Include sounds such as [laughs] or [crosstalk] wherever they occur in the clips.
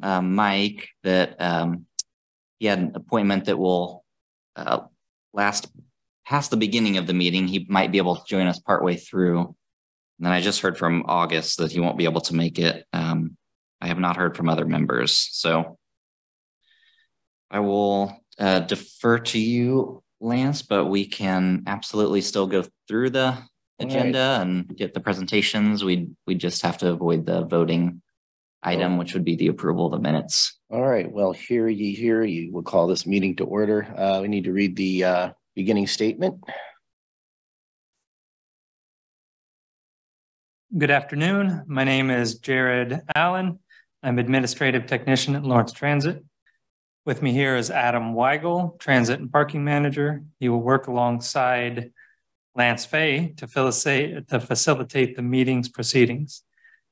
from uh, Mike that um, he had an appointment that will uh, last past the beginning of the meeting. He might be able to join us partway through. And then I just heard from August that he won't be able to make it. Um, I have not heard from other members. So I will uh, defer to you, Lance, but we can absolutely still go through the right. agenda and get the presentations. We we just have to avoid the voting item, which would be the approval of the minutes. All right, well, hear ye, hear ye. We'll call this meeting to order. Uh, we need to read the uh beginning statement. Good afternoon. My name is Jared Allen. I'm Administrative Technician at Lawrence Transit. With me here is Adam Weigel, Transit and Parking Manager. He will work alongside Lance Fay to facilitate, to facilitate the meeting's proceedings.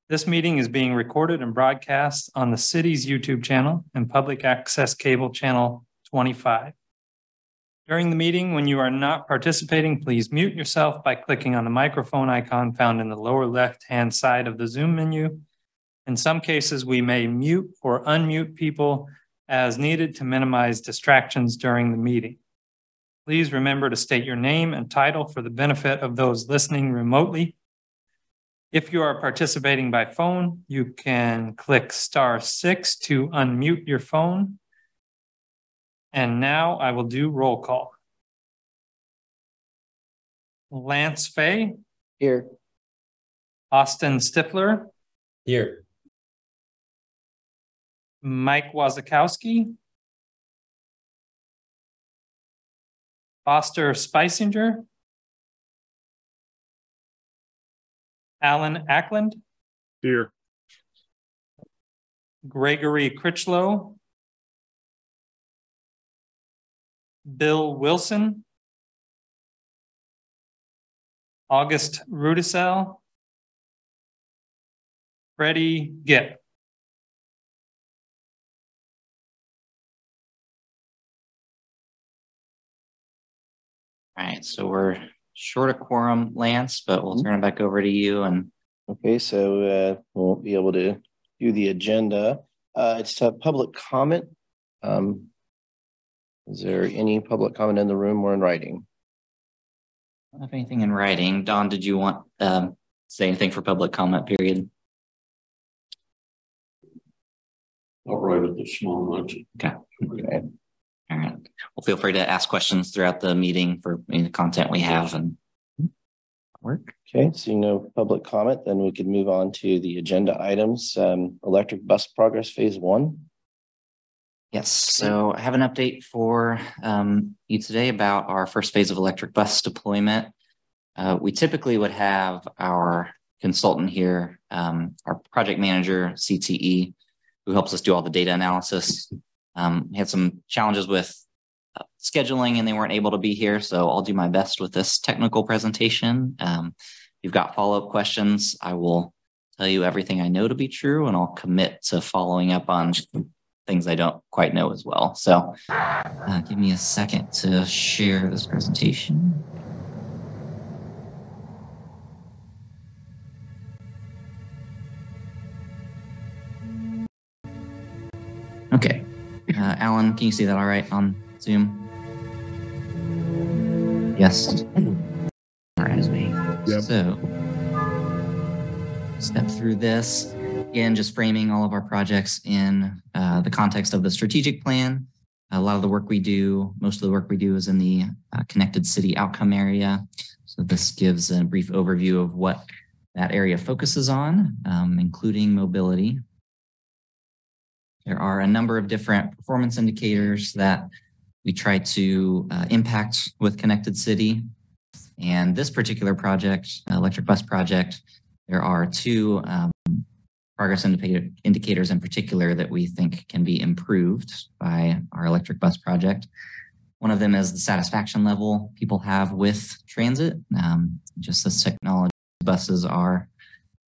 This meeting is being recorded and broadcast on the city's YouTube channel and public access cable channel 25. During the meeting, when you are not participating, please mute yourself by clicking on the microphone icon found in the lower left-hand side of the Zoom menu. In some cases, we may mute or unmute people as needed to minimize distractions during the meeting. Please remember to state your name and title for the benefit of those listening remotely. If you are participating by phone, you can click star six to unmute your phone. And now I will do roll call. Lance Fay, Here. Austin Stifler, Here. Mike Wazakowski, Foster Spicinger, Alan Ackland, Here. Gregory Critchlow, Bill Wilson, August Rudisell, Freddie Gipp. All right, so we're short of quorum, Lance, but we'll turn it back over to you and Okay, so uh we'll be able to do the agenda. Uh, it's a public comment. Um. Is there any public comment in the room or in writing? I don't have anything in writing. Don, did you want um say anything for public comment period? I'll write it this moment. Okay, All right. Well, feel free to ask questions throughout the meeting for any content we have and work. okay, seeing no public comment, then we could move on to the agenda items. Um, electric bus progress phase one. Yes, so I have an update for um you today about our first phase of electric bus deployment. Uh, we typically would have our consultant here, um, our project manager, CTE, who helps us do all the data analysis. Um, had some challenges with uh, scheduling and they weren't able to be here, so I'll do my best with this technical presentation. Um, if you've got follow-up questions, I will tell you everything I know to be true and I'll commit to following up on things I don't quite know as well. So uh, give me a second to share this presentation. Alan, can you see that all right on Zoom? Yes. All right, me. Yep. So step through this again, just framing all of our projects in uh, the context of the strategic plan. A lot of the work we do, most of the work we do is in the uh, connected city outcome area. So this gives a brief overview of what that area focuses on, um, including mobility. There are a number of different performance indicators that we try to uh, impact with Connected City. And this particular project, electric bus project, there are two um, progress indicator, indicators in particular that we think can be improved by our electric bus project. One of them is the satisfaction level people have with transit. Um, just as technology buses are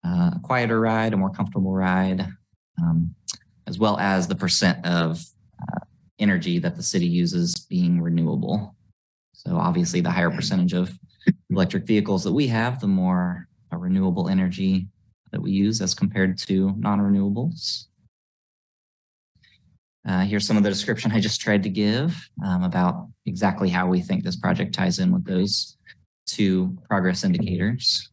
uh, a quieter ride, a more comfortable ride, um, as well as the percent of uh, energy that the city uses being renewable. So obviously, the higher percentage of electric vehicles that we have, the more uh, renewable energy that we use as compared to non-renewables. Uh, here's some of the description I just tried to give um, about exactly how we think this project ties in with those two progress indicators.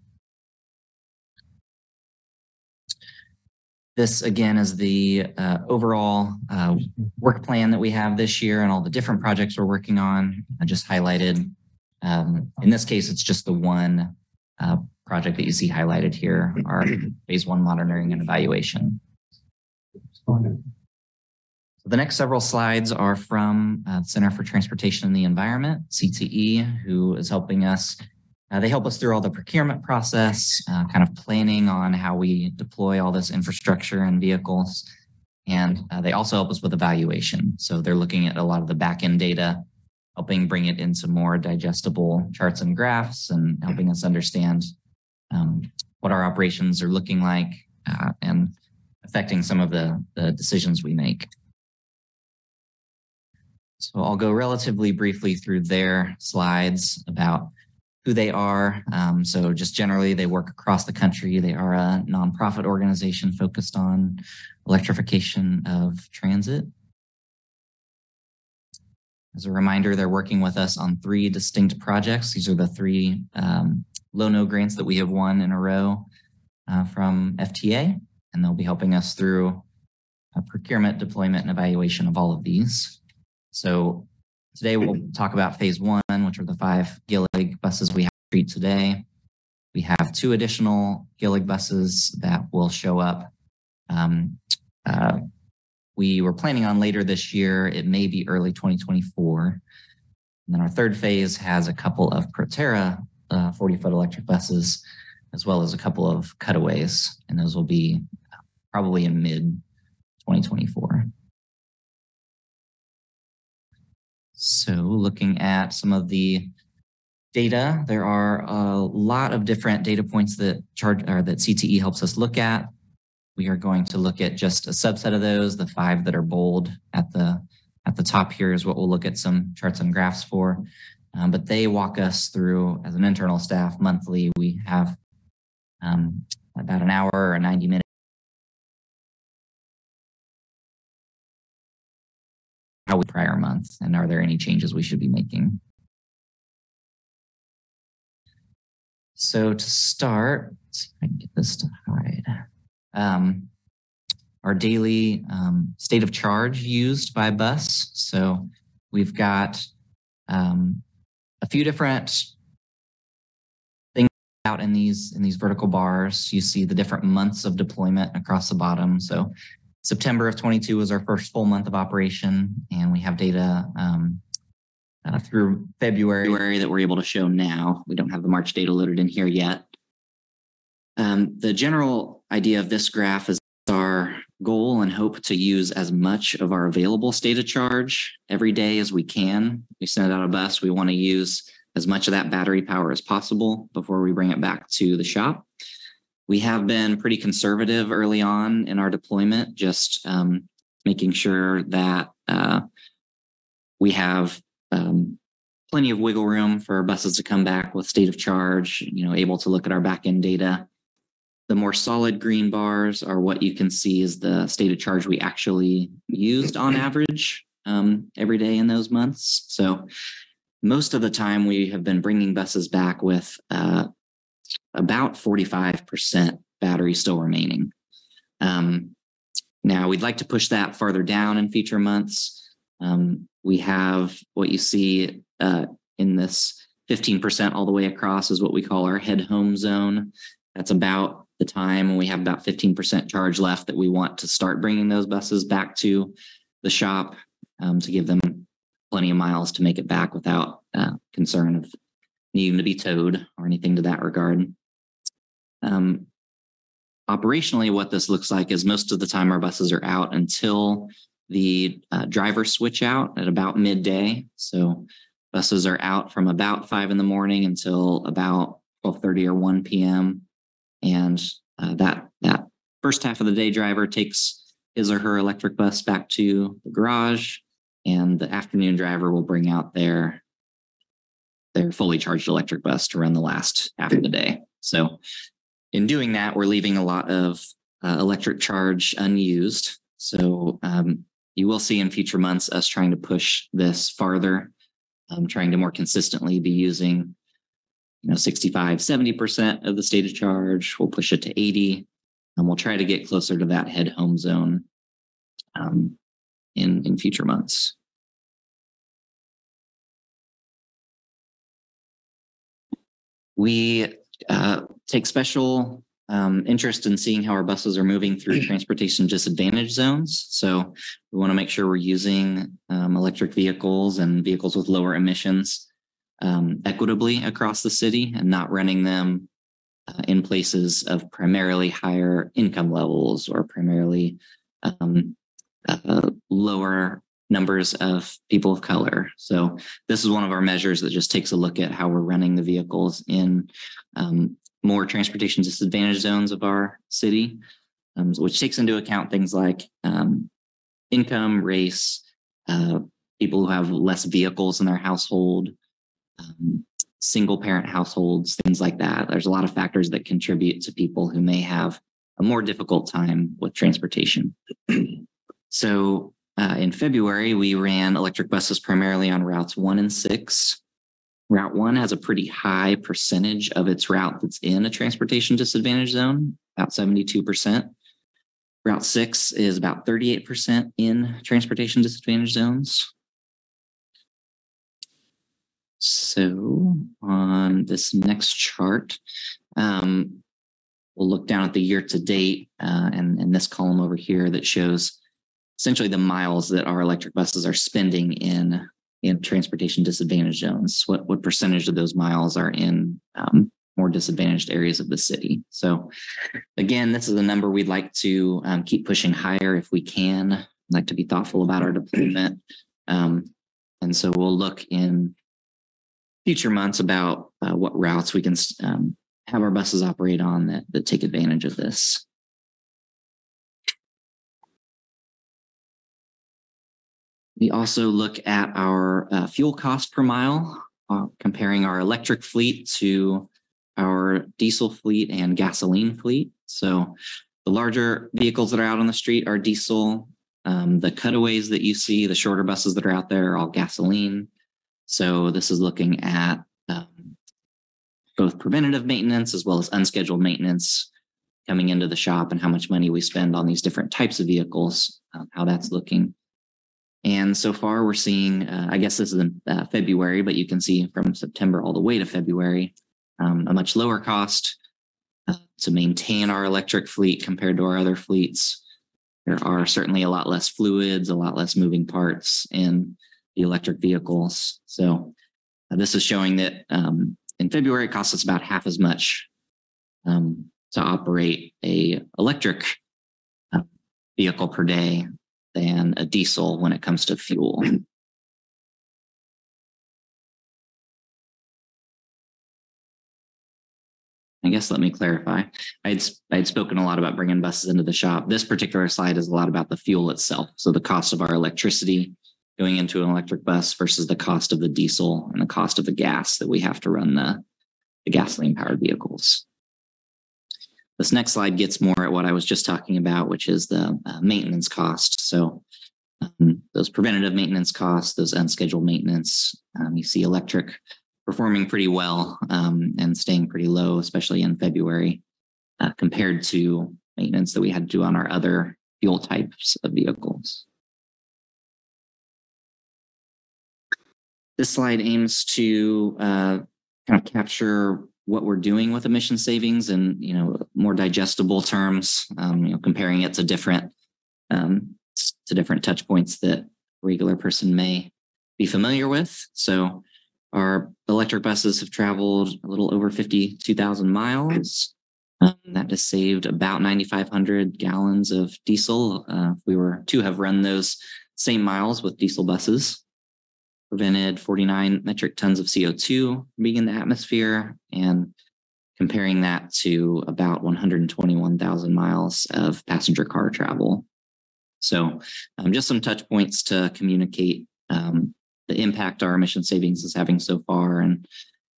This again is the uh, overall uh, work plan that we have this year and all the different projects we're working on. I just highlighted. Um, in this case, it's just the one uh, project that you see highlighted here, our [clears throat] phase one monitoring and evaluation. So the next several slides are from uh, Center for Transportation and the Environment, CTE, who is helping us. Uh, they help us through all the procurement process, uh, kind of planning on how we deploy all this infrastructure and vehicles. And uh, they also help us with evaluation. So they're looking at a lot of the back end data, helping bring it into more digestible charts and graphs and helping us understand um, what our operations are looking like uh, and affecting some of the, the decisions we make. So I'll go relatively briefly through their slides about who they are. Um, so just generally, they work across the country. They are a nonprofit organization focused on electrification of transit. As a reminder, they're working with us on three distinct projects. These are the three um, low-no grants that we have won in a row uh, from FTA, and they'll be helping us through procurement, deployment, and evaluation of all of these. So today we'll talk about phase one, which are the five Gillig buses we have to treat today. We have two additional Gillig buses that will show up. Um, uh, we were planning on later this year. It may be early 2024. And then our third phase has a couple of Proterra 40 foot electric buses, as well as a couple of cutaways, and those will be probably in mid 2024. So looking at some of the data, there are a lot of different data points that charge or that CTE helps us look at. We are going to look at just a subset of those, the five that are bold at the at the top here is what we'll look at some charts and graphs for. Um, but they walk us through as an internal staff monthly. We have um, about an hour or 90 minutes. Prior months and are there any changes we should be making? So to start, I can get this to hide. Um, our daily um, state of charge used by bus. So we've got um, a few different things out in these in these vertical bars. You see the different months of deployment across the bottom. So September of 22 was our first full month of operation, and we have data um, uh, through February that we're able to show now. We don't have the March data loaded in here yet. Um, the general idea of this graph is our goal and hope to use as much of our available state of charge every day as we can. We send out a bus, we want to use as much of that battery power as possible before we bring it back to the shop. We have been pretty conservative early on in our deployment, just um, making sure that uh, we have um, plenty of wiggle room for buses to come back with state of charge, you know, able to look at our backend data the more solid green bars are what you can see is the state of charge we actually used on average um, every day in those months. So most of the time we have been bringing buses back with uh, about 45% battery still remaining. Um, now we'd like to push that farther down in future months. Um, we have what you see uh, in this 15% all the way across is what we call our head home zone. That's about the time when we have about 15% charge left that we want to start bringing those buses back to the shop um, to give them plenty of miles to make it back without uh, concern of needing to be towed or anything to that regard. Um, operationally, what this looks like is most of the time our buses are out until the uh, drivers switch out at about midday. So buses are out from about five in the morning until about 12:30 or 1 p.m. And uh, that that first half of the day driver takes his or her electric bus back to the garage, and the afternoon driver will bring out their their fully charged electric bus to run the last half of the day. So, in doing that, we're leaving a lot of uh, electric charge unused. So, um, you will see in future months us trying to push this farther, um, trying to more consistently be using, you know, 65, 70% of the state of charge. We'll push it to 80, and we'll try to get closer to that head home zone um, in in future months. We uh, take special um, interest in seeing how our buses are moving through transportation disadvantage zones. So we want to make sure we're using um, electric vehicles and vehicles with lower emissions um, equitably across the city and not running them uh, in places of primarily higher income levels or primarily um, uh, lower numbers of people of color. So this is one of our measures that just takes a look at how we're running the vehicles in um, more transportation disadvantaged zones of our city, um, which takes into account things like um, income, race, uh, people who have less vehicles in their household, um, single parent households, things like that. There's a lot of factors that contribute to people who may have a more difficult time with transportation. [clears throat] so uh, in February, we ran electric buses primarily on routes one and six. Route one has a pretty high percentage of its route that's in a transportation disadvantage zone, about 72%. Route six is about 38% in transportation disadvantage zones. So on this next chart, um, we'll look down at the year to date uh, and, and this column over here that shows essentially the miles that our electric buses are spending in in transportation disadvantaged zones. What what percentage of those miles are in um, more disadvantaged areas of the city? So, again, this is a number we'd like to um, keep pushing higher if we can. I'd like to be thoughtful about our deployment, um, and so we'll look in future months about uh, what routes we can um, have our buses operate on that that take advantage of this. We also look at our uh, fuel cost per mile, uh, comparing our electric fleet to our diesel fleet and gasoline fleet. So the larger vehicles that are out on the street are diesel. Um, the cutaways that you see, the shorter buses that are out there are all gasoline. So this is looking at um, both preventative maintenance as well as unscheduled maintenance coming into the shop and how much money we spend on these different types of vehicles, uh, how that's looking. And so far, we're seeing, uh, I guess this is in uh, February, but you can see from September all the way to February, um, a much lower cost uh, to maintain our electric fleet compared to our other fleets. There are certainly a lot less fluids, a lot less moving parts in the electric vehicles. So uh, this is showing that um, in February, it costs us about half as much um, to operate a electric uh, vehicle per day than a diesel when it comes to fuel. [clears throat] I guess let me clarify. I'd I'd spoken a lot about bringing buses into the shop. This particular slide is a lot about the fuel itself. So the cost of our electricity going into an electric bus versus the cost of the diesel and the cost of the gas that we have to run the, the gasoline powered vehicles. This next slide gets more at what I was just talking about, which is the uh, maintenance cost. So um, those preventative maintenance costs, those unscheduled maintenance, um, you see electric performing pretty well um, and staying pretty low, especially in February, uh, compared to maintenance that we had to do on our other fuel types of vehicles. This slide aims to uh, kind of capture what we're doing with emission savings and you know more digestible terms um, you know comparing it to different um, to different touch points that regular person may be familiar with so our electric buses have traveled a little over 52,000 miles. Um, that has saved about 9,500 gallons of diesel. Uh, if we were to have run those same miles with diesel buses, prevented 49 metric tons of CO2 being in the atmosphere and comparing that to about 121,000 miles of passenger car travel. So um, just some touch points to communicate um, the impact our emission savings is having so far. And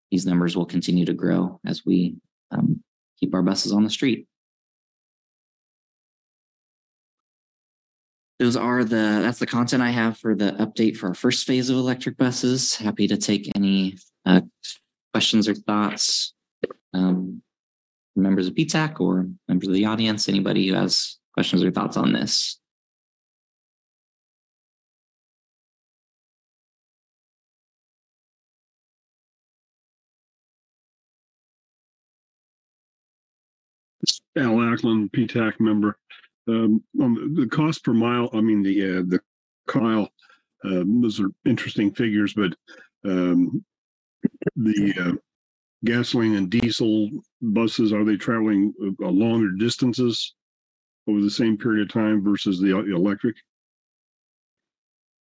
these numbers will continue to grow as we um, keep our buses on the street. Those are the that's the content I have for the update for our first phase of electric buses. Happy to take any uh, questions or thoughts. Um, members of PTAC or members of the audience, anybody who has questions or thoughts on this. Al Ackland, PTAC member. Um, on the, the cost per mile, I mean, the, uh, the mile, um, those are interesting figures, but, um, the, uh, gasoline and diesel buses, are they traveling uh, longer distances over the same period of time versus the the electric?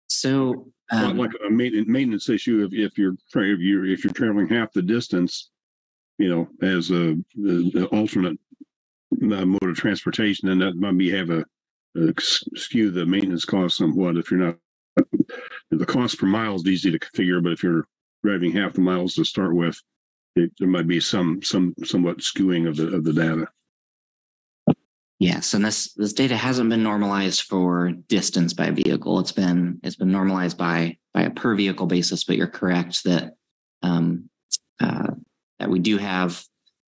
So Like- um, Like a maintenance, maintenance issue, if, if you're, if you're, if you're traveling half the distance, you know, as a, alternate uh, mode of transportation, then that might be have a, a skew the maintenance cost somewhat if you're not, the cost per mile is easy to configure, but if you're driving half the miles to start with, it, there might be some, some, somewhat skewing of the, of the data. Yes, and this this data hasn't been normalized for distance by vehicle. It's been it's been normalized by by a per vehicle basis. But you're correct that um, uh, that we do have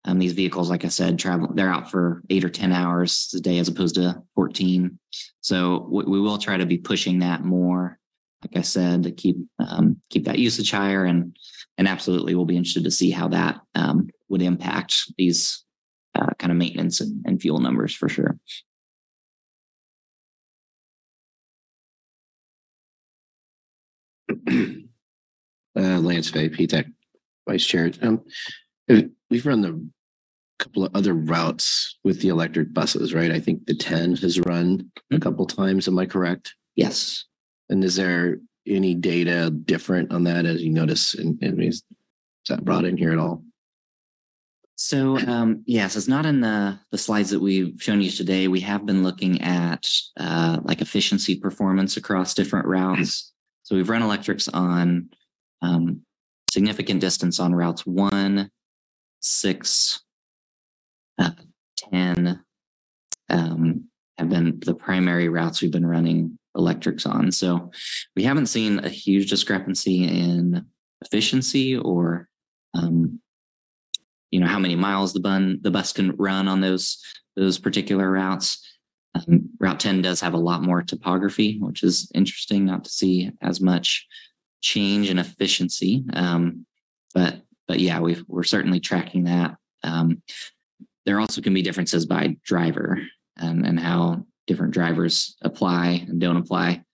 um, these vehicles, like I said, travel. They're out for eight or ten hours a day as opposed to fourteen. So we, we will try to be pushing that more. Like I said, to keep um, keep that usage higher, and and absolutely, we'll be interested to see how that um, would impact these uh, kind of maintenance and, and fuel numbers for sure. Uh, Lance PTAC Vice Chair. Um, we've run the couple of other routes with the electric buses, right? I think the ten has run a couple times. Am I correct? Yes. And is there any data different on that as you notice? And, and is that brought in here at all? So um, yes, it's not in the the slides that we've shown you today. We have been looking at uh, like efficiency performance across different routes. So we've run electrics on um, significant distance on routes one, six, uh, ten. Um, have been the primary routes we've been running electrics on. So we haven't seen a huge discrepancy in efficiency or um, you know how many miles the bun the bus can run on those those particular routes. Um, Route 10 does have a lot more topography, which is interesting not to see as much change in efficiency. Um, but but yeah, we we're certainly tracking that. Um, there also can be differences by driver and, and how different drivers apply and don't apply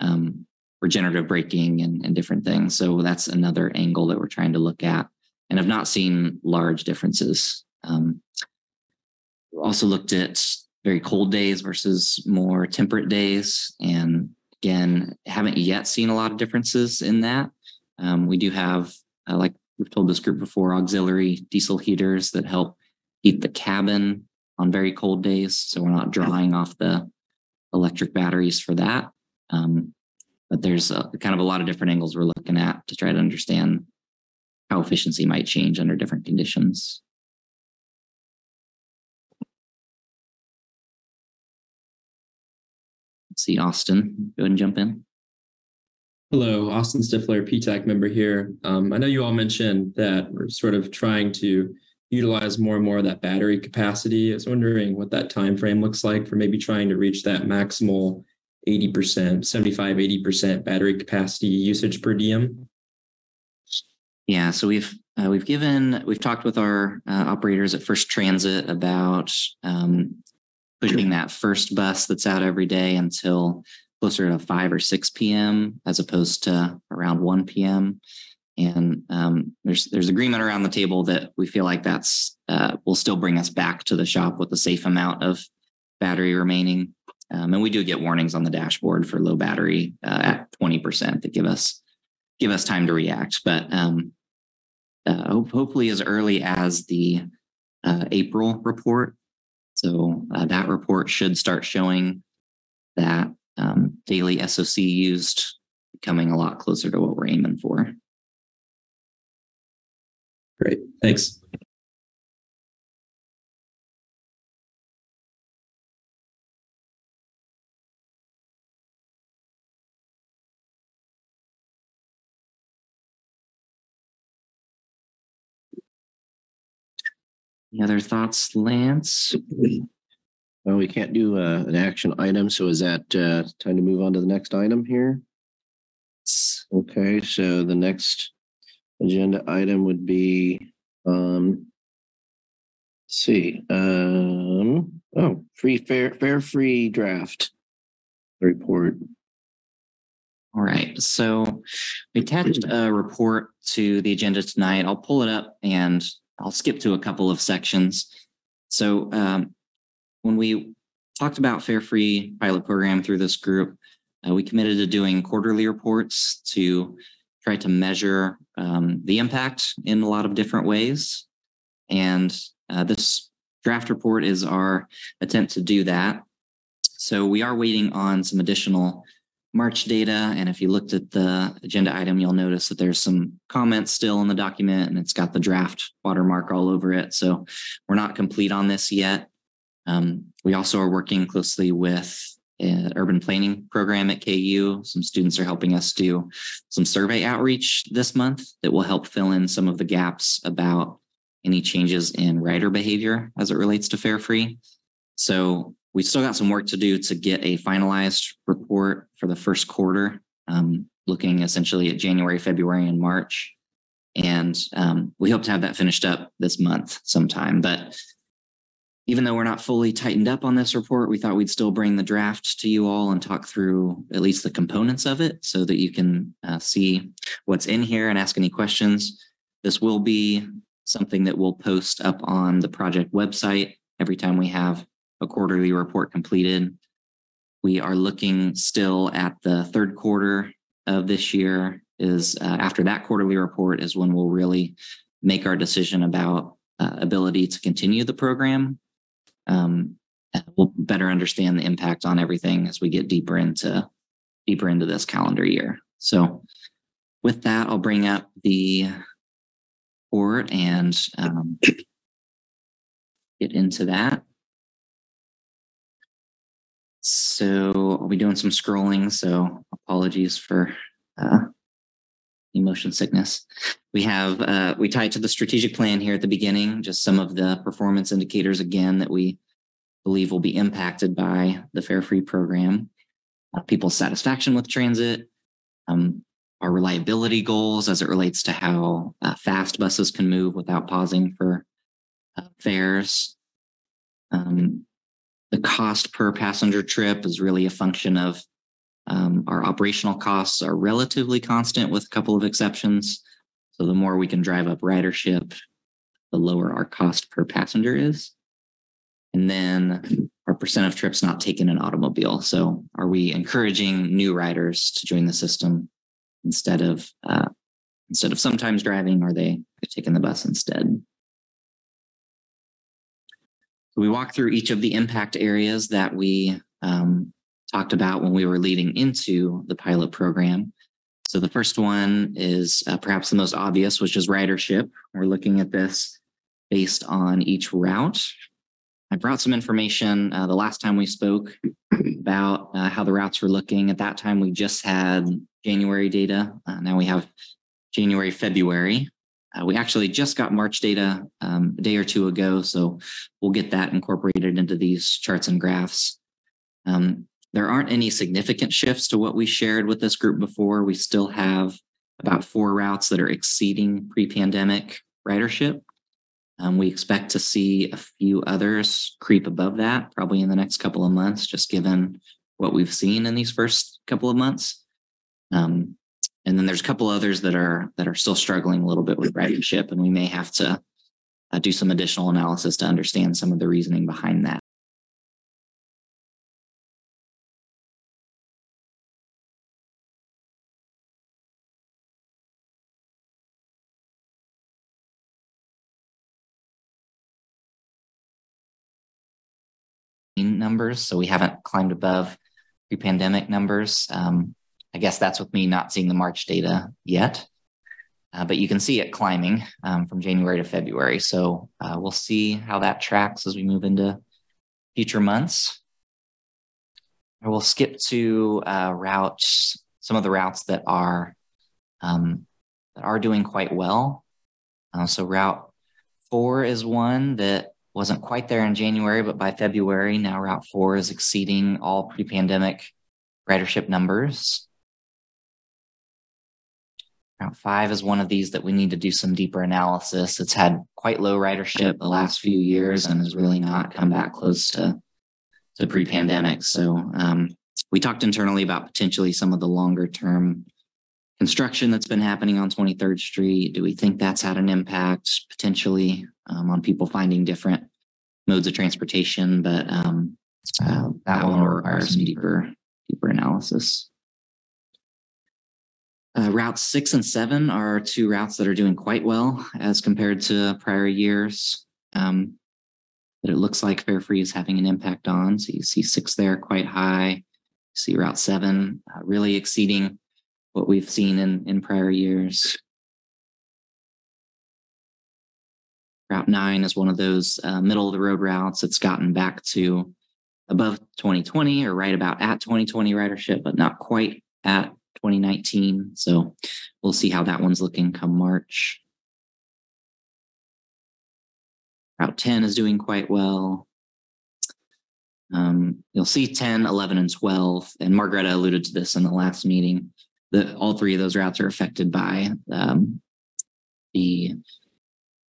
um, regenerative braking and, and different things. So that's another angle that we're trying to look at and have not seen large differences. Um, also looked at very cold days versus more temperate days. And again, haven't yet seen a lot of differences in that. Um, we do have, uh, like we've told this group before, auxiliary diesel heaters that help heat the cabin on very cold days. So we're not drawing off the electric batteries for that. Um, but there's a, kind of a lot of different angles we're looking at to try to understand how efficiency might change under different conditions. Let's see, Austin, go ahead and jump in. Hello, Austin Stifler, PTAC member here. Um, I know you all mentioned that we're sort of trying to utilize more and more of that battery capacity. I was wondering what that time frame looks like for maybe trying to reach that maximal 80%, 75, 80% battery capacity usage per diem. Yeah, so we've uh, we've given we've talked with our uh, operators at First Transit about um, pushing that first bus that's out every day until closer to 5 or 6 p.m. as opposed to around 1 p.m. And um, there's there's agreement around the table that we feel like that's uh, will still bring us back to the shop with a safe amount of battery remaining. Um, and we do get warnings on the dashboard for low battery uh, at 20% that give us give us time to react. But um, uh, hopefully as early as the uh, April report. So uh, that report should start showing that um, daily SOC used coming a lot closer to what we're aiming for. Great. Thanks. Any other thoughts, Lance? [clears throat] Well, we can't do uh, an action item, so is that uh, time to move on to the next item here? Okay, so the next agenda item would be, um, let's see, um, oh, free, fare, fare, free draft report. All right, so we attached a report to the agenda tonight. I'll pull it up and I'll skip to a couple of sections. So um, when we talked about Fare Free pilot program through this group, uh, we committed to doing quarterly reports to try to measure um, the impact in a lot of different ways. And uh, this draft report is our attempt to do that. So we are waiting on some additional March data. And if you looked at the agenda item, you'll notice that there's some comments still in the document and it's got the draft watermark all over it. So we're not complete on this yet. Um, we also are working closely with an urban planning program at KU. Some students are helping us do some survey outreach this month that will help fill in some of the gaps about any changes in rider behavior as it relates to fare free. So we still got some work to do to get a finalized report for the first quarter, um, looking essentially at January, February, and March. And um, we hope to have that finished up this month sometime. But even though we're not fully tightened up on this report, we thought we'd still bring the draft to you all and talk through at least the components of it so that you can uh, see what's in here and ask any questions. This will be something that we'll post up on the project website every time we have a quarterly report completed. We are looking still at the third quarter of this year is uh, after that quarterly report is when we'll really make our decision about uh, ability to continue the program. Um, we'll better understand the impact on everything as we get deeper into deeper into this calendar year. So with that, I'll bring up the board and um, get into that. So I'll be doing some scrolling. So apologies for uh, emotion sickness. We have uh, we tie it to the strategic plan here at the beginning. Just some of the performance indicators again that we believe will be impacted by the Fare Free program. Uh, people's satisfaction with transit, um, our reliability goals as it relates to how uh, fast buses can move without pausing for uh, fares. Um, the cost per passenger trip is really a function of um, our operational costs are relatively constant with a couple of exceptions. So the more we can drive up ridership, the lower our cost per passenger is. And then our percent of trips not taken in automobile. So are we encouraging new riders to join the system instead of uh, instead of sometimes driving? Are they taking the bus instead? We walk through each of the impact areas that we um, talked about when we were leading into the pilot program. So the first one is uh, perhaps the most obvious, which is ridership. We're looking at this based on each route. I brought some information uh, the last time we spoke about uh, how the routes were looking. At that time, we just had January data. Uh, now we have January, February. Uh, we actually just got March data um, a day or two ago, so we'll get that incorporated into these charts and graphs. Um, there aren't any significant shifts to what we shared with this group before. We still have about four routes that are exceeding pre pandemic ridership. Um, we expect to see a few others creep above that probably in the next couple of months, just given what we've seen in these first couple of months. Um, and then there's a couple others that are that are still struggling a little bit with ridership, and we may have to uh, do some additional analysis to understand some of the reasoning behind that. Numbers. So we haven't climbed above pre pandemic numbers. Um, I guess that's with me not seeing the March data yet. Uh, but you can see it climbing um, from January to February. So uh, we'll see how that tracks as we move into future months. I will skip to uh, routes, some of the routes that are um, that are doing quite well. Uh, so Route four is one that wasn't quite there in January, but by February, now Route four is exceeding all pre-pandemic ridership numbers. Route five is one of these that we need to do some deeper analysis. It's had quite low ridership the last few years and has really not come back close to to pre-pandemic. So um, we talked internally about potentially some of the longer term construction that's been happening on 23rd Street. Do we think that's had an impact potentially um, on people finding different modes of transportation? But um, uh, that one will require some deeper deeper analysis. Uh, routes six and seven are two routes that are doing quite well as compared to prior years. Um, that it looks like fare free is having an impact on. So you see six there quite high. You see Route seven uh, really exceeding what we've seen in, in prior years. Route nine is one of those uh, middle of the road routes. It's gotten back to above 2020 or right about at 2020 ridership, but not quite at 2019. So we'll see how that one's looking come March. Route 10 is doing quite well. Um, you'll see 10, 11, and 12. And Margareta alluded to this in the last meeting. That all three of those routes are affected by um, the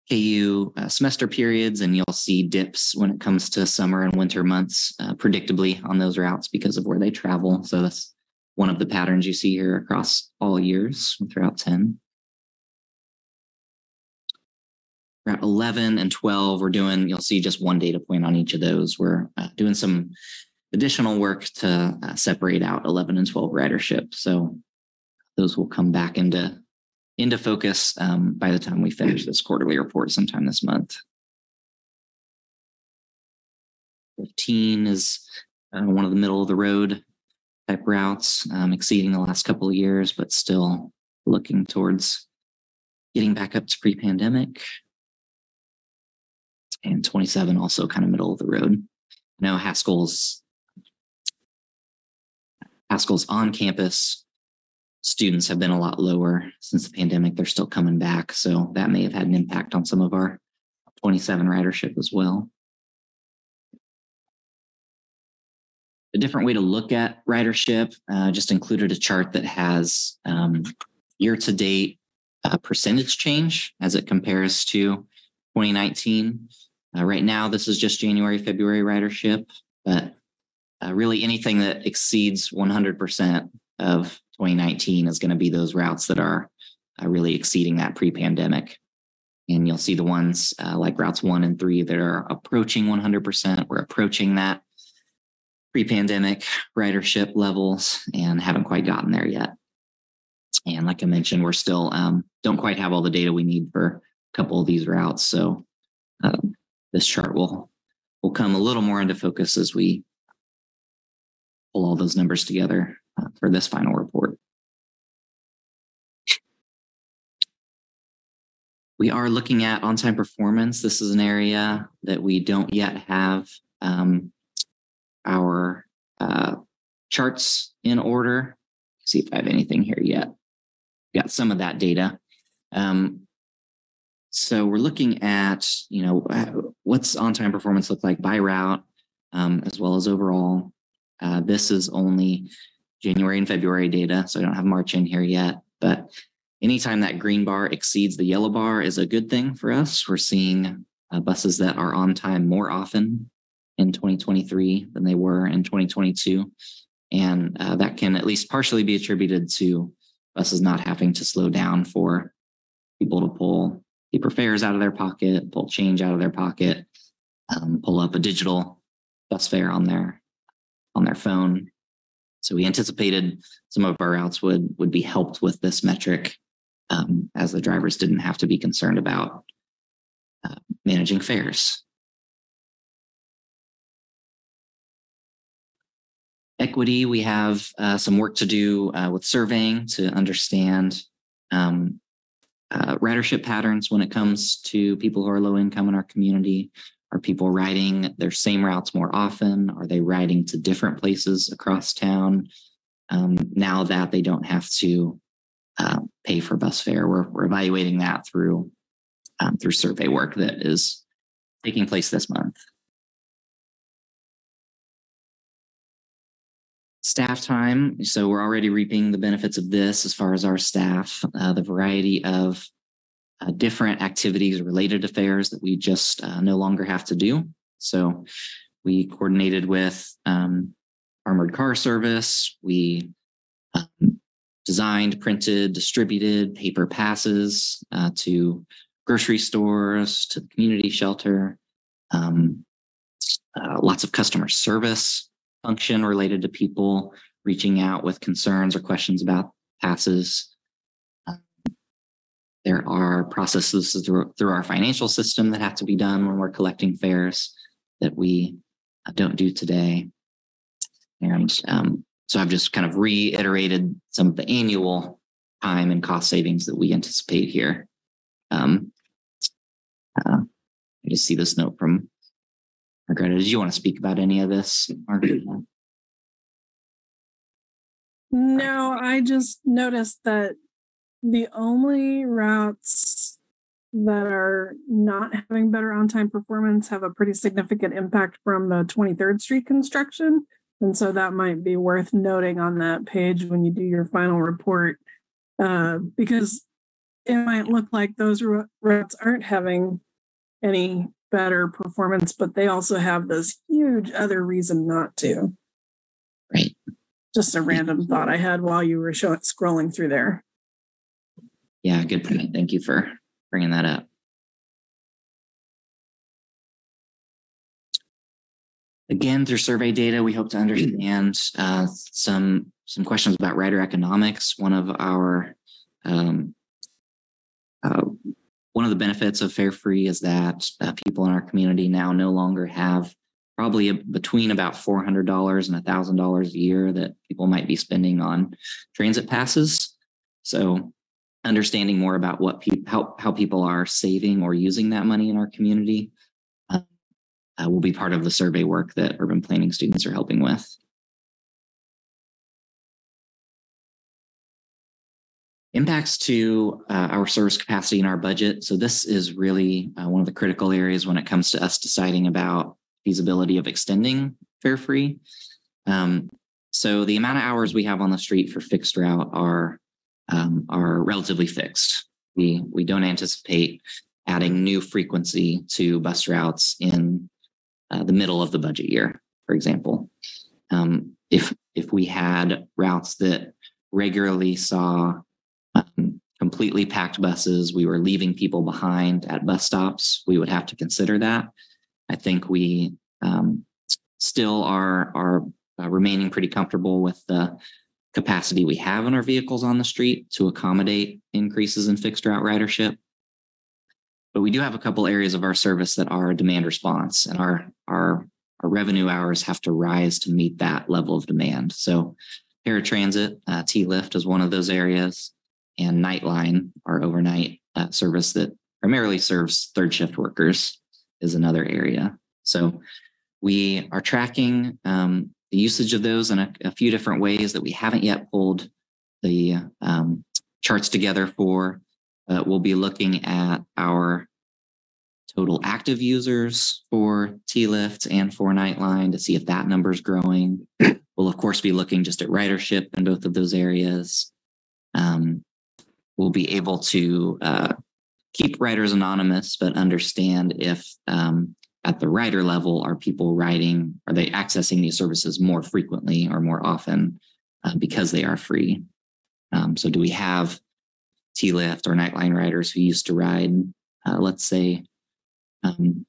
KU uh, semester periods, and you'll see dips when it comes to summer and winter months, uh, predictably on those routes because of where they travel. So that's one of the patterns you see here across all years throughout 10. Route 11 and 12, we're doing, you'll see just one data point on each of those. We're uh, doing some additional work to uh, separate out 11 and 12 ridership. So those will come back into, into focus um, by the time we finish this quarterly report sometime this month. 15 is uh, one of the middle of the road type routes, um, exceeding the last couple of years, but still looking towards getting back up to pre-pandemic. And 27 also kind of middle of the road. Now Haskell's Haskell's on campus students have been a lot lower since the pandemic. They're still coming back. So that may have had an impact on some of our 27 ridership as well. a different way to look at ridership. Uh, just included a chart that has um, year to date uh, percentage change as it compares to 2019. Uh, right now, this is just January, February ridership, but uh, really anything that exceeds 100% of 2019 is going to be those routes that are uh, really exceeding that pre pandemic. And you'll see the ones uh, like routes one and three that are approaching 100%. We're approaching that pre-pandemic ridership levels and haven't quite gotten there yet. And like I mentioned, we're still um, don't quite have all the data we need for a couple of these routes. So um, this chart will will come a little more into focus as we pull all those numbers together uh, for this final report. We are looking at on-time performance. This is an area that we don't yet have um, our uh, charts in order. See if I have anything here yet. Got some of that data. Um, so we're looking at, you know, uh, what's on-time performance look like by route, um, as well as overall. Uh, this is only January and February data, so I don't have March in here yet. But anytime that green bar exceeds the yellow bar is a good thing for us. We're seeing uh, buses that are on time more often in 2023 than they were in 2022. And uh, that can at least partially be attributed to buses not having to slow down for people to pull paper fares out of their pocket, pull change out of their pocket, um, pull up a digital bus fare on their on their phone. So we anticipated some of our routes would would be helped with this metric, um, as the drivers didn't have to be concerned about uh, managing fares. equity, we have uh, some work to do uh, with surveying to understand um, uh, ridership patterns when it comes to people who are low income in our community. Are people riding their same routes more often? Are they riding to different places across town? Um, now that they don't have to uh, pay for bus fare, we're, we're evaluating that through um, through survey work that is taking place this month. Staff time. So we're already reaping the benefits of this as far as our staff, uh, the variety of uh, different activities related affairs that we just uh, no longer have to do. So we coordinated with um, Armored Car Service. We um, designed, printed, distributed paper passes uh, to grocery stores, to the community shelter. Um, uh, lots of customer service function related to people reaching out with concerns or questions about passes. There are processes through, through our financial system that have to be done when we're collecting fares that we uh, don't do today. And um, so I've just kind of reiterated some of the annual time and cost savings that we anticipate here. Um, uh, I just see this note from Margareta. Did you want to speak about any of this, Margareta? No, I just noticed that the only routes that are not having better on-time performance have a pretty significant impact from the 23rd Street construction. And so that might be worth noting on that page when you do your final report. Uh, because it might look like those routes aren't having any better performance, but they also have this huge other reason not to. Right. Just a random thought I had while you were showing, scrolling through there. Yeah, good point. Thank you for bringing that up. Again, through survey data, we hope to understand uh, some some questions about rider economics. One of our um, uh, one of the benefits of Fare Free is that uh, people in our community now no longer have probably a, between about four hundred dollars and thousand dollars a year that people might be spending on transit passes. So understanding more about what people how, how people are saving or using that money in our community uh, uh, will be part of the survey work that urban planning students are helping with. Impacts to uh, our service capacity and our budget. So this is really uh, one of the critical areas when it comes to us deciding about feasibility of extending fare free. Um, so the amount of hours we have on the street for fixed route are um, are relatively fixed. We we don't anticipate adding new frequency to bus routes in uh, the middle of the budget year, for example. Um, if if we had routes that regularly saw um, completely packed buses, we were leaving people behind at bus stops, we would have to consider that. I think we um, still are are uh, remaining pretty comfortable with the capacity we have in our vehicles on the street to accommodate increases in fixed route ridership. But we do have a couple areas of our service that are demand response, and our our our revenue hours have to rise to meet that level of demand. So, paratransit, uh, T Lift is one of those areas, and Nightline, our overnight uh, service that primarily serves third shift workers, is another area. So, we are tracking um, the usage of those in a, a, few different ways that we haven't yet pulled the um, charts together for. Uh, we'll be looking at our total active users for T-Lift and for Nightline to see if that number is growing. [clears throat] we'll of course be looking just at ridership in both of those areas. Um, we'll be able to uh, keep riders anonymous, but understand if um, at the rider level, are people riding, are they accessing these services more frequently or more often uh, because they are free? Um, so do we have T-Lift or Nightline riders who used to ride, uh, let's say, um,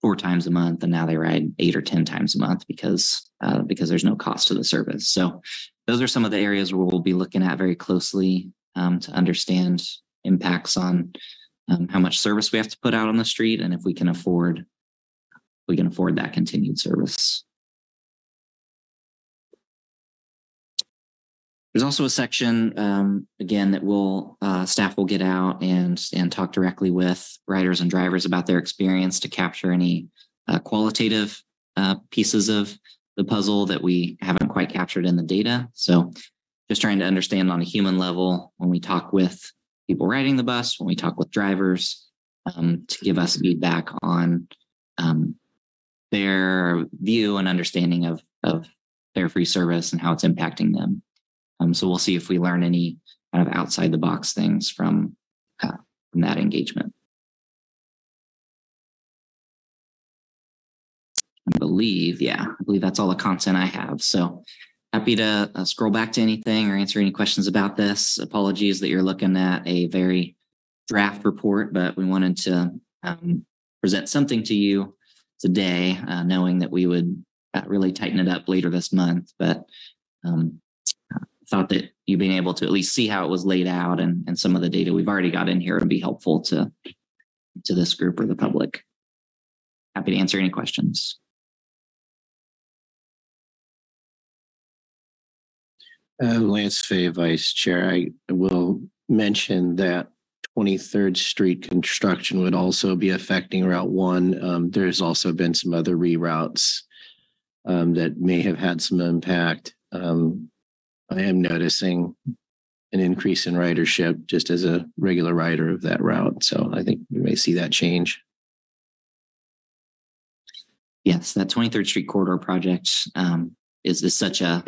four times a month, and now they ride eight or ten times a month because uh, because there's no cost to the service. So those are some of the areas where we'll be looking at very closely um, to understand impacts on um, how much service we have to put out on the street and if we can afford we can afford that continued service. There's also a section um, again that will uh, staff will get out and and talk directly with riders and drivers about their experience to capture any uh, qualitative uh, pieces of the puzzle that we haven't quite captured in the data. So just trying to understand on a human level when we talk with people riding the bus, when we talk with drivers, um, to give us feedback on um, their view and understanding of of their free service and how it's impacting them. Um, so we'll see if we learn any kind of outside the box things from uh, from that engagement. I believe, yeah, I believe that's all the content I have. So happy to uh, scroll back to anything or answer any questions about this. Apologies that you're looking at a very draft report, but we wanted to um, present something to you today, uh, knowing that we would uh, really tighten it up later this month. But um, thought that you being able to at least see how it was laid out and, and some of the data we've already got in here would be helpful to to this group or the public. Happy to answer any questions. Uh, Lance Fay, Vice Chair, I will mention that 23rd Street construction would also be affecting Route One. Um, there's also been some other reroutes um, that may have had some impact. Um, I am noticing an increase in ridership just as a regular rider of that route. So I think we may see that change. Yes, that 23rd Street corridor project um, is, is such a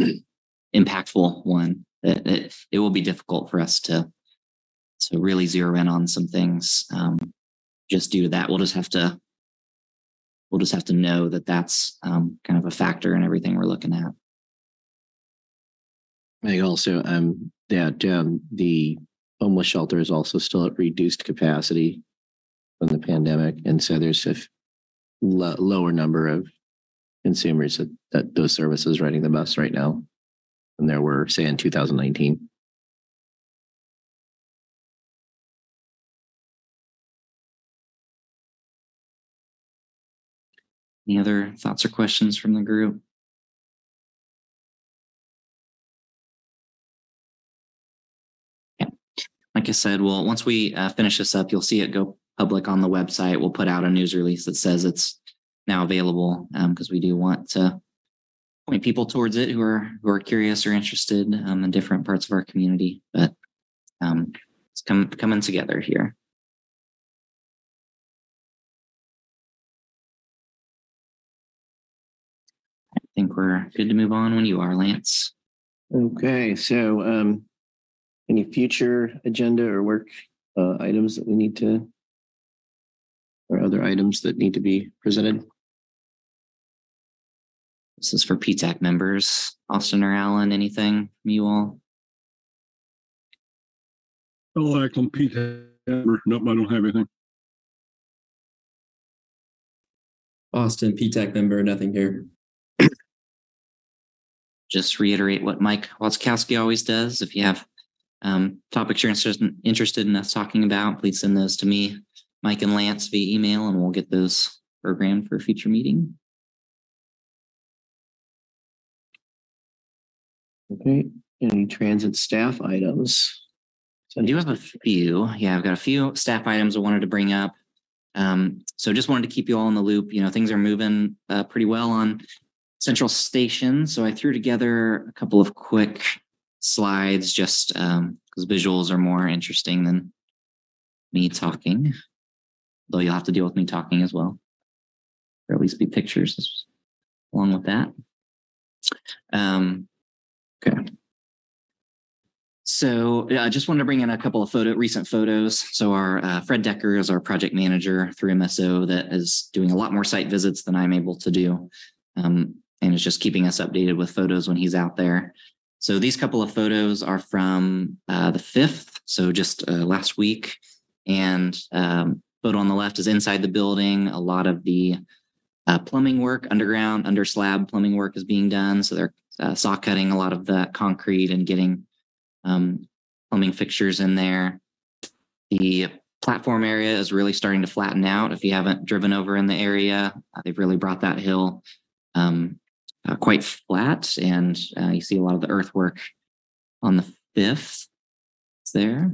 impactful one that it, it will be difficult for us to to really zero in on some things um, just due to that. We'll just have to we'll just have to know that that's um, kind of a factor in everything we're looking at. I also um, that um, the homeless shelter is also still at reduced capacity from the pandemic. And so there's a lower number of consumers that, that those services riding the bus right now than there were, say, in 2019. Any other thoughts or questions from the group? Yeah. Like I said, well, once we uh, finish this up, you'll see it go public on the website. We'll put out a news release that says it's now available because we do want to point people towards it who are who are curious or interested um, in different parts of our community. But um, it's come, coming together here. Think we're good to move on when you are, Lance. Okay, so um, any future agenda or work uh, items that we need to, or other items that need to be presented? This is for PTAC members. Austin or Alan, anything from you all? I'll act on Pete. Nope, I don't have anything. Austin, PTAC member, nothing here. Just reiterate what Mike Watzkowski always does. If you have um, topics you're interested, interested in us talking about, please send those to me, Mike and Lance via email, and we'll get those programmed for a future meeting. Okay, any transit staff items? So I do have a few. Yeah, I've got a few staff items I wanted to bring up. Um, so just wanted to keep you all in the loop. You know, things are moving uh, pretty well on Central Station. So I threw together a couple of quick slides just because visuals are more interesting than me talking. Though you'll have to deal with me talking as well, or at least be pictures along with that. Um, okay. So I just wanted to bring in a couple of photo recent photos. So our uh, Fred Decker is our project manager through MSO that is doing a lot more site visits than I'm able to do, um, and is just keeping us updated with photos when he's out there. So these couple of photos are from uh, the fifth, so just uh, last week, and um, photo on the left is inside the building. A lot of the uh, plumbing work, underground, under slab plumbing work is being done. So they're uh, saw cutting a lot of the concrete and getting um, plumbing fixtures in there. The platform area is really starting to flatten out. If you haven't driven over in the area, uh, they've really brought that hill um, uh, quite flat, and uh, you see a lot of the earthwork on the fifth. It's there.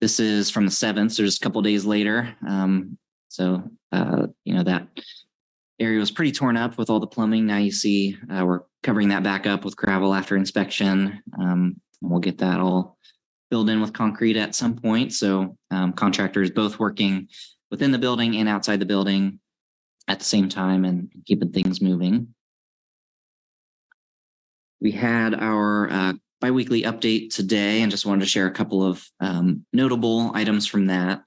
This is from the seventh, so just a couple days later. Um, so uh, you know that area was pretty torn up with all the plumbing. Now you see uh, we're covering that back up with gravel after inspection. Um, we'll get that all filled in with concrete at some point. So um, contractors both working within the building and outside the building at the same time and keeping things moving. We had our uh, biweekly update today and just wanted to share a couple of um, notable items from that.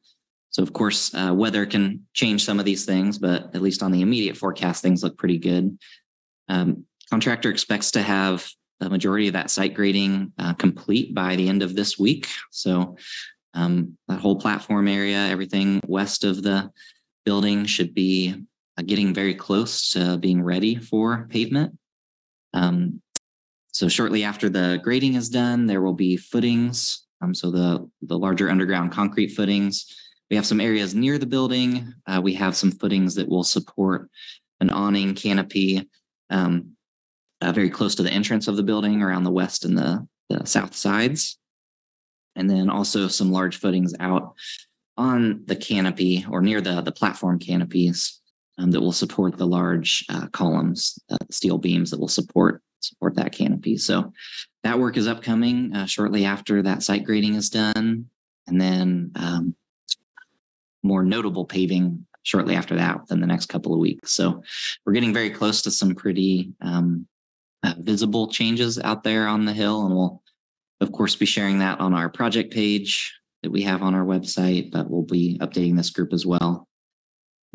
So, of course, uh, weather can change some of these things, but at least on the immediate forecast, things look pretty good. Um, contractor expects to have the majority of that site grading uh, complete by the end of this week. So, um, that whole platform area, everything west of the building should be getting very close to being ready for pavement. Um, so shortly after the grading is done, there will be footings. Um, so the the larger underground concrete footings. We have some areas near the building. Uh, we have some footings that will support an awning canopy um, uh, very close to the entrance of the building around the west and the, the south sides. And then also some large footings out on the canopy or near the, the platform canopies um, that will support the large uh, columns, uh, steel beams that will support support that canopy. So that work is upcoming uh, shortly after that site grading is done, and then um, more notable paving shortly after that within the next couple of weeks. So we're getting very close to some pretty um, uh, visible changes out there on the hill, and we'll of course be sharing that on our project page that we have on our website. But we'll be updating this group as well.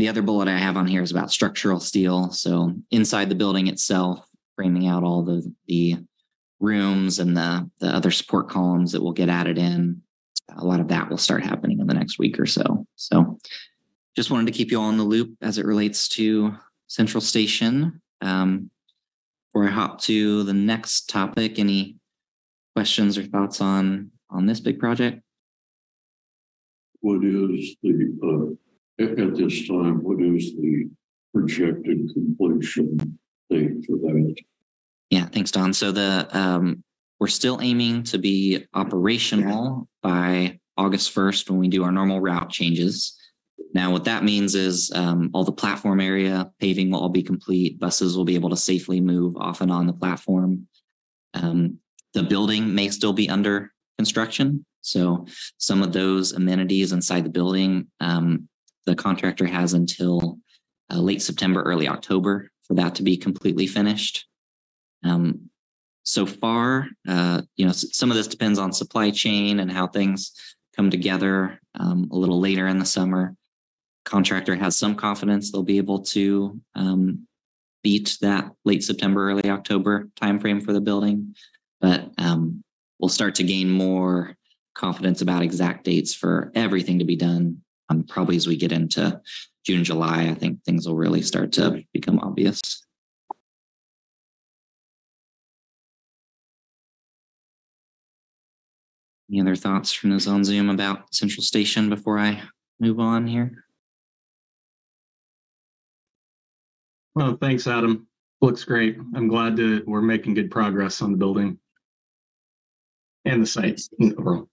The other bullet I have on here is about structural steel. So inside the building itself, framing out all the the rooms and the the other support columns that will get added in. A lot of that will start happening in the next week or so. So just wanted to keep you all in the loop as it relates to Central Station. Um, before I hop to the next topic, any questions or thoughts on on this big project? What is the, uh, at, at this time, what is the projected completion date for that? Yeah, thanks, Don. So the um, we're still aiming to be operational by August 1st when we do our normal route changes. Now, what that means is um, all the platform area paving will all be complete. Buses will be able to safely move off and on the platform. Um, the building may still be under construction. So some of those amenities inside the building, um, the contractor has until uh, late September, early October for that to be completely finished. Um, so far, uh, you know, some of this depends on supply chain and how things come together um, a little later in the summer. Contractor has some confidence they'll be able to um, beat that late September, early October timeframe for the building, but um, we'll start to gain more confidence about exact dates for everything to be done. Um, probably as we get into June, July, I think things will really start to become obvious. Any other thoughts from those on Zoom about Central Station before I move on here? Well, thanks, Adam. Looks great. I'm glad that we're making good progress on the building and the site overall.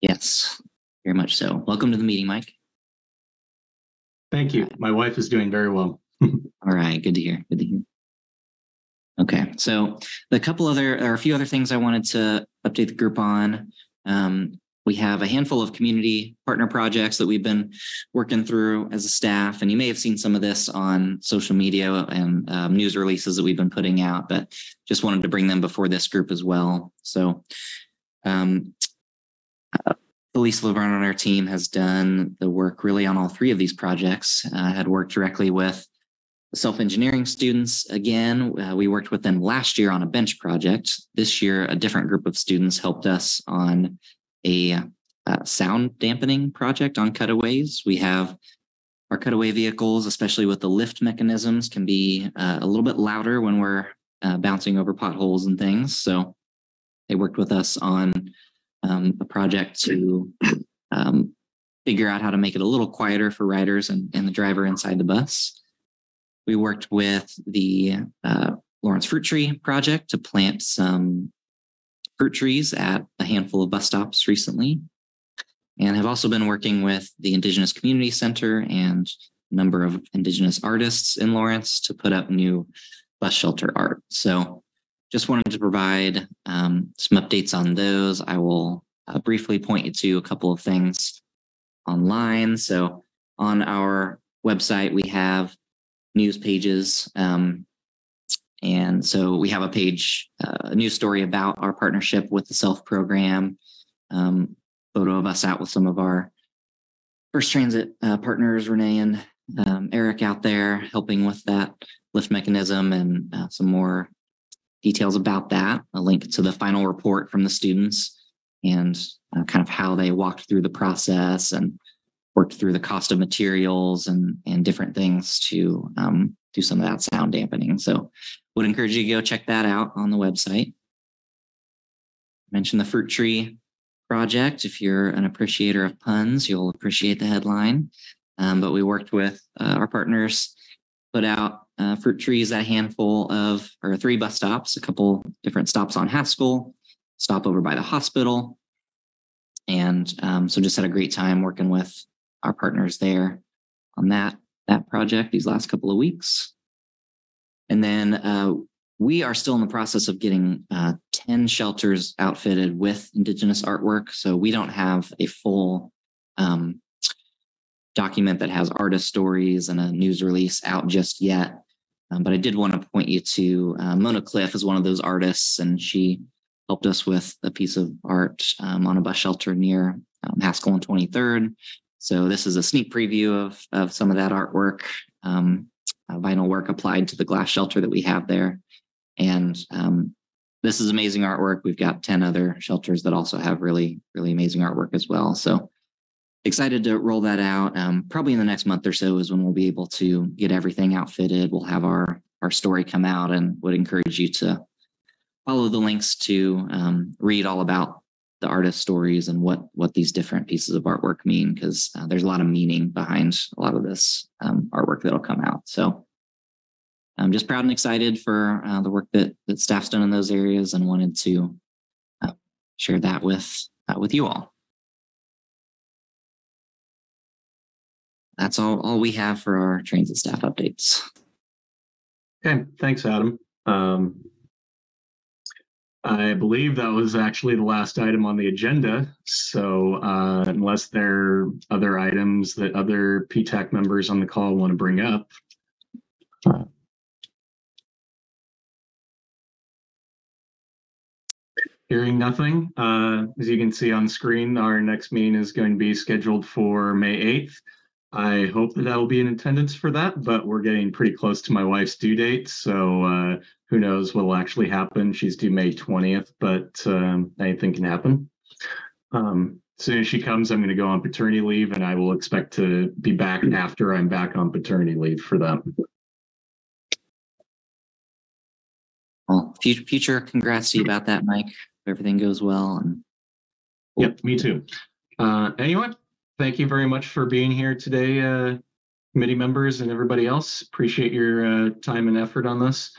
Yes, very much so. Welcome to the meeting, Mike. Thank you. My wife is doing very well. [laughs] All right, good to hear. Good to hear. Okay, so the couple other or a few other things I wanted to update the group on. Um, we have a handful of community partner projects that we've been working through as a staff, and you may have seen some of this on social media and um, news releases that we've been putting out. But just wanted to bring them before this group as well. So, um, Felice Laverne on our team has done the work really on all three of these projects. Uh, had worked directly with self-engineering students. Again uh, we worked with them last year on a bench project. This year a different group of students helped us on a uh, sound dampening project on cutaways. We have our cutaway vehicles especially with the lift mechanisms can be uh, a little bit louder when we're uh, bouncing over potholes and things. So they worked with us on um, a project to um, figure out how to make it a little quieter for riders and, and the driver inside the bus we worked with the uh, Lawrence Fruit Tree Project to plant some fruit trees at a handful of bus stops recently, and have also been working with the Indigenous Community Center and a number of Indigenous artists in Lawrence to put up new bus shelter art. So just wanted to provide um, some updates on those. I will uh, briefly point you to a couple of things online. So on our website, we have news pages. Um, and so we have a page, uh, a news story about our partnership with the Self program, um, photo of us out with some of our First Transit uh, partners, Renee and um, Eric out there helping with that lift mechanism and uh, some more details about that, a link to the final report from the students and uh, kind of how they walked through the process and worked through the cost of materials and and different things to um, do some of that sound dampening. So would encourage you to go check that out on the website. Mention the fruit tree project. If you're an appreciator of puns, you'll appreciate the headline. Um, but we worked with uh, our partners, put out uh, fruit trees at a handful of, or three bus stops, a couple different stops on Haskell, stop over by the hospital. And um, so just had a great time working with our partners there on that, that project these last couple of weeks. And then uh, we are still in the process of getting uh, 10 shelters outfitted with Indigenous artwork. So we don't have a full um, document that has artist stories and a news release out just yet. Um, but I did want to point you to uh, Mona Cliff is one of those artists, and she helped us with a piece of art um, on a bus shelter near um, Haskell and 23rd. So this is a sneak preview of, of some of that artwork, um, vinyl work applied to the glass shelter that we have there. And um, this is amazing artwork. We've got 10 other shelters that also have really, really amazing artwork as well. So excited to roll that out. Um, probably in the next month or so is when we'll be able to get everything outfitted. We'll have our our story come out, and would encourage you to follow the links to um, read all about the artist stories and what what these different pieces of artwork mean, because uh, there's a lot of meaning behind a lot of this um, artwork that'll come out. So. I'm just proud and excited for uh, the work that that staff's done in those areas, and wanted to uh, share that with uh, with you all. That's all, all we have for our transit staff updates. Okay, thanks, Adam. Um, I believe that was actually the last item on the agenda. So uh, unless there are other items that other PTAC members on the call want to bring up. Hearing nothing, uh, as you can see on screen, our next meeting is going to be scheduled for May 8th. I hope that I will be in attendance for that, but we're getting pretty close to my wife's due date. So uh, who knows what will actually happen. She's due May 20th, but um, anything can happen. Um, as soon as she comes, I'm going to go on paternity leave and I will expect to be back after I'm back on paternity leave for them. Well, future, future congrats to you about that, Mike. If everything goes well and Yep, me too. Uh, anyway, thank you very much for being here today, uh, committee members and everybody else. Appreciate your uh, time and effort on this.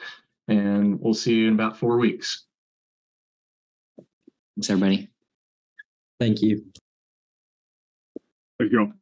And we'll see you in about four weeks. thanks everybody. Thank you. There you go.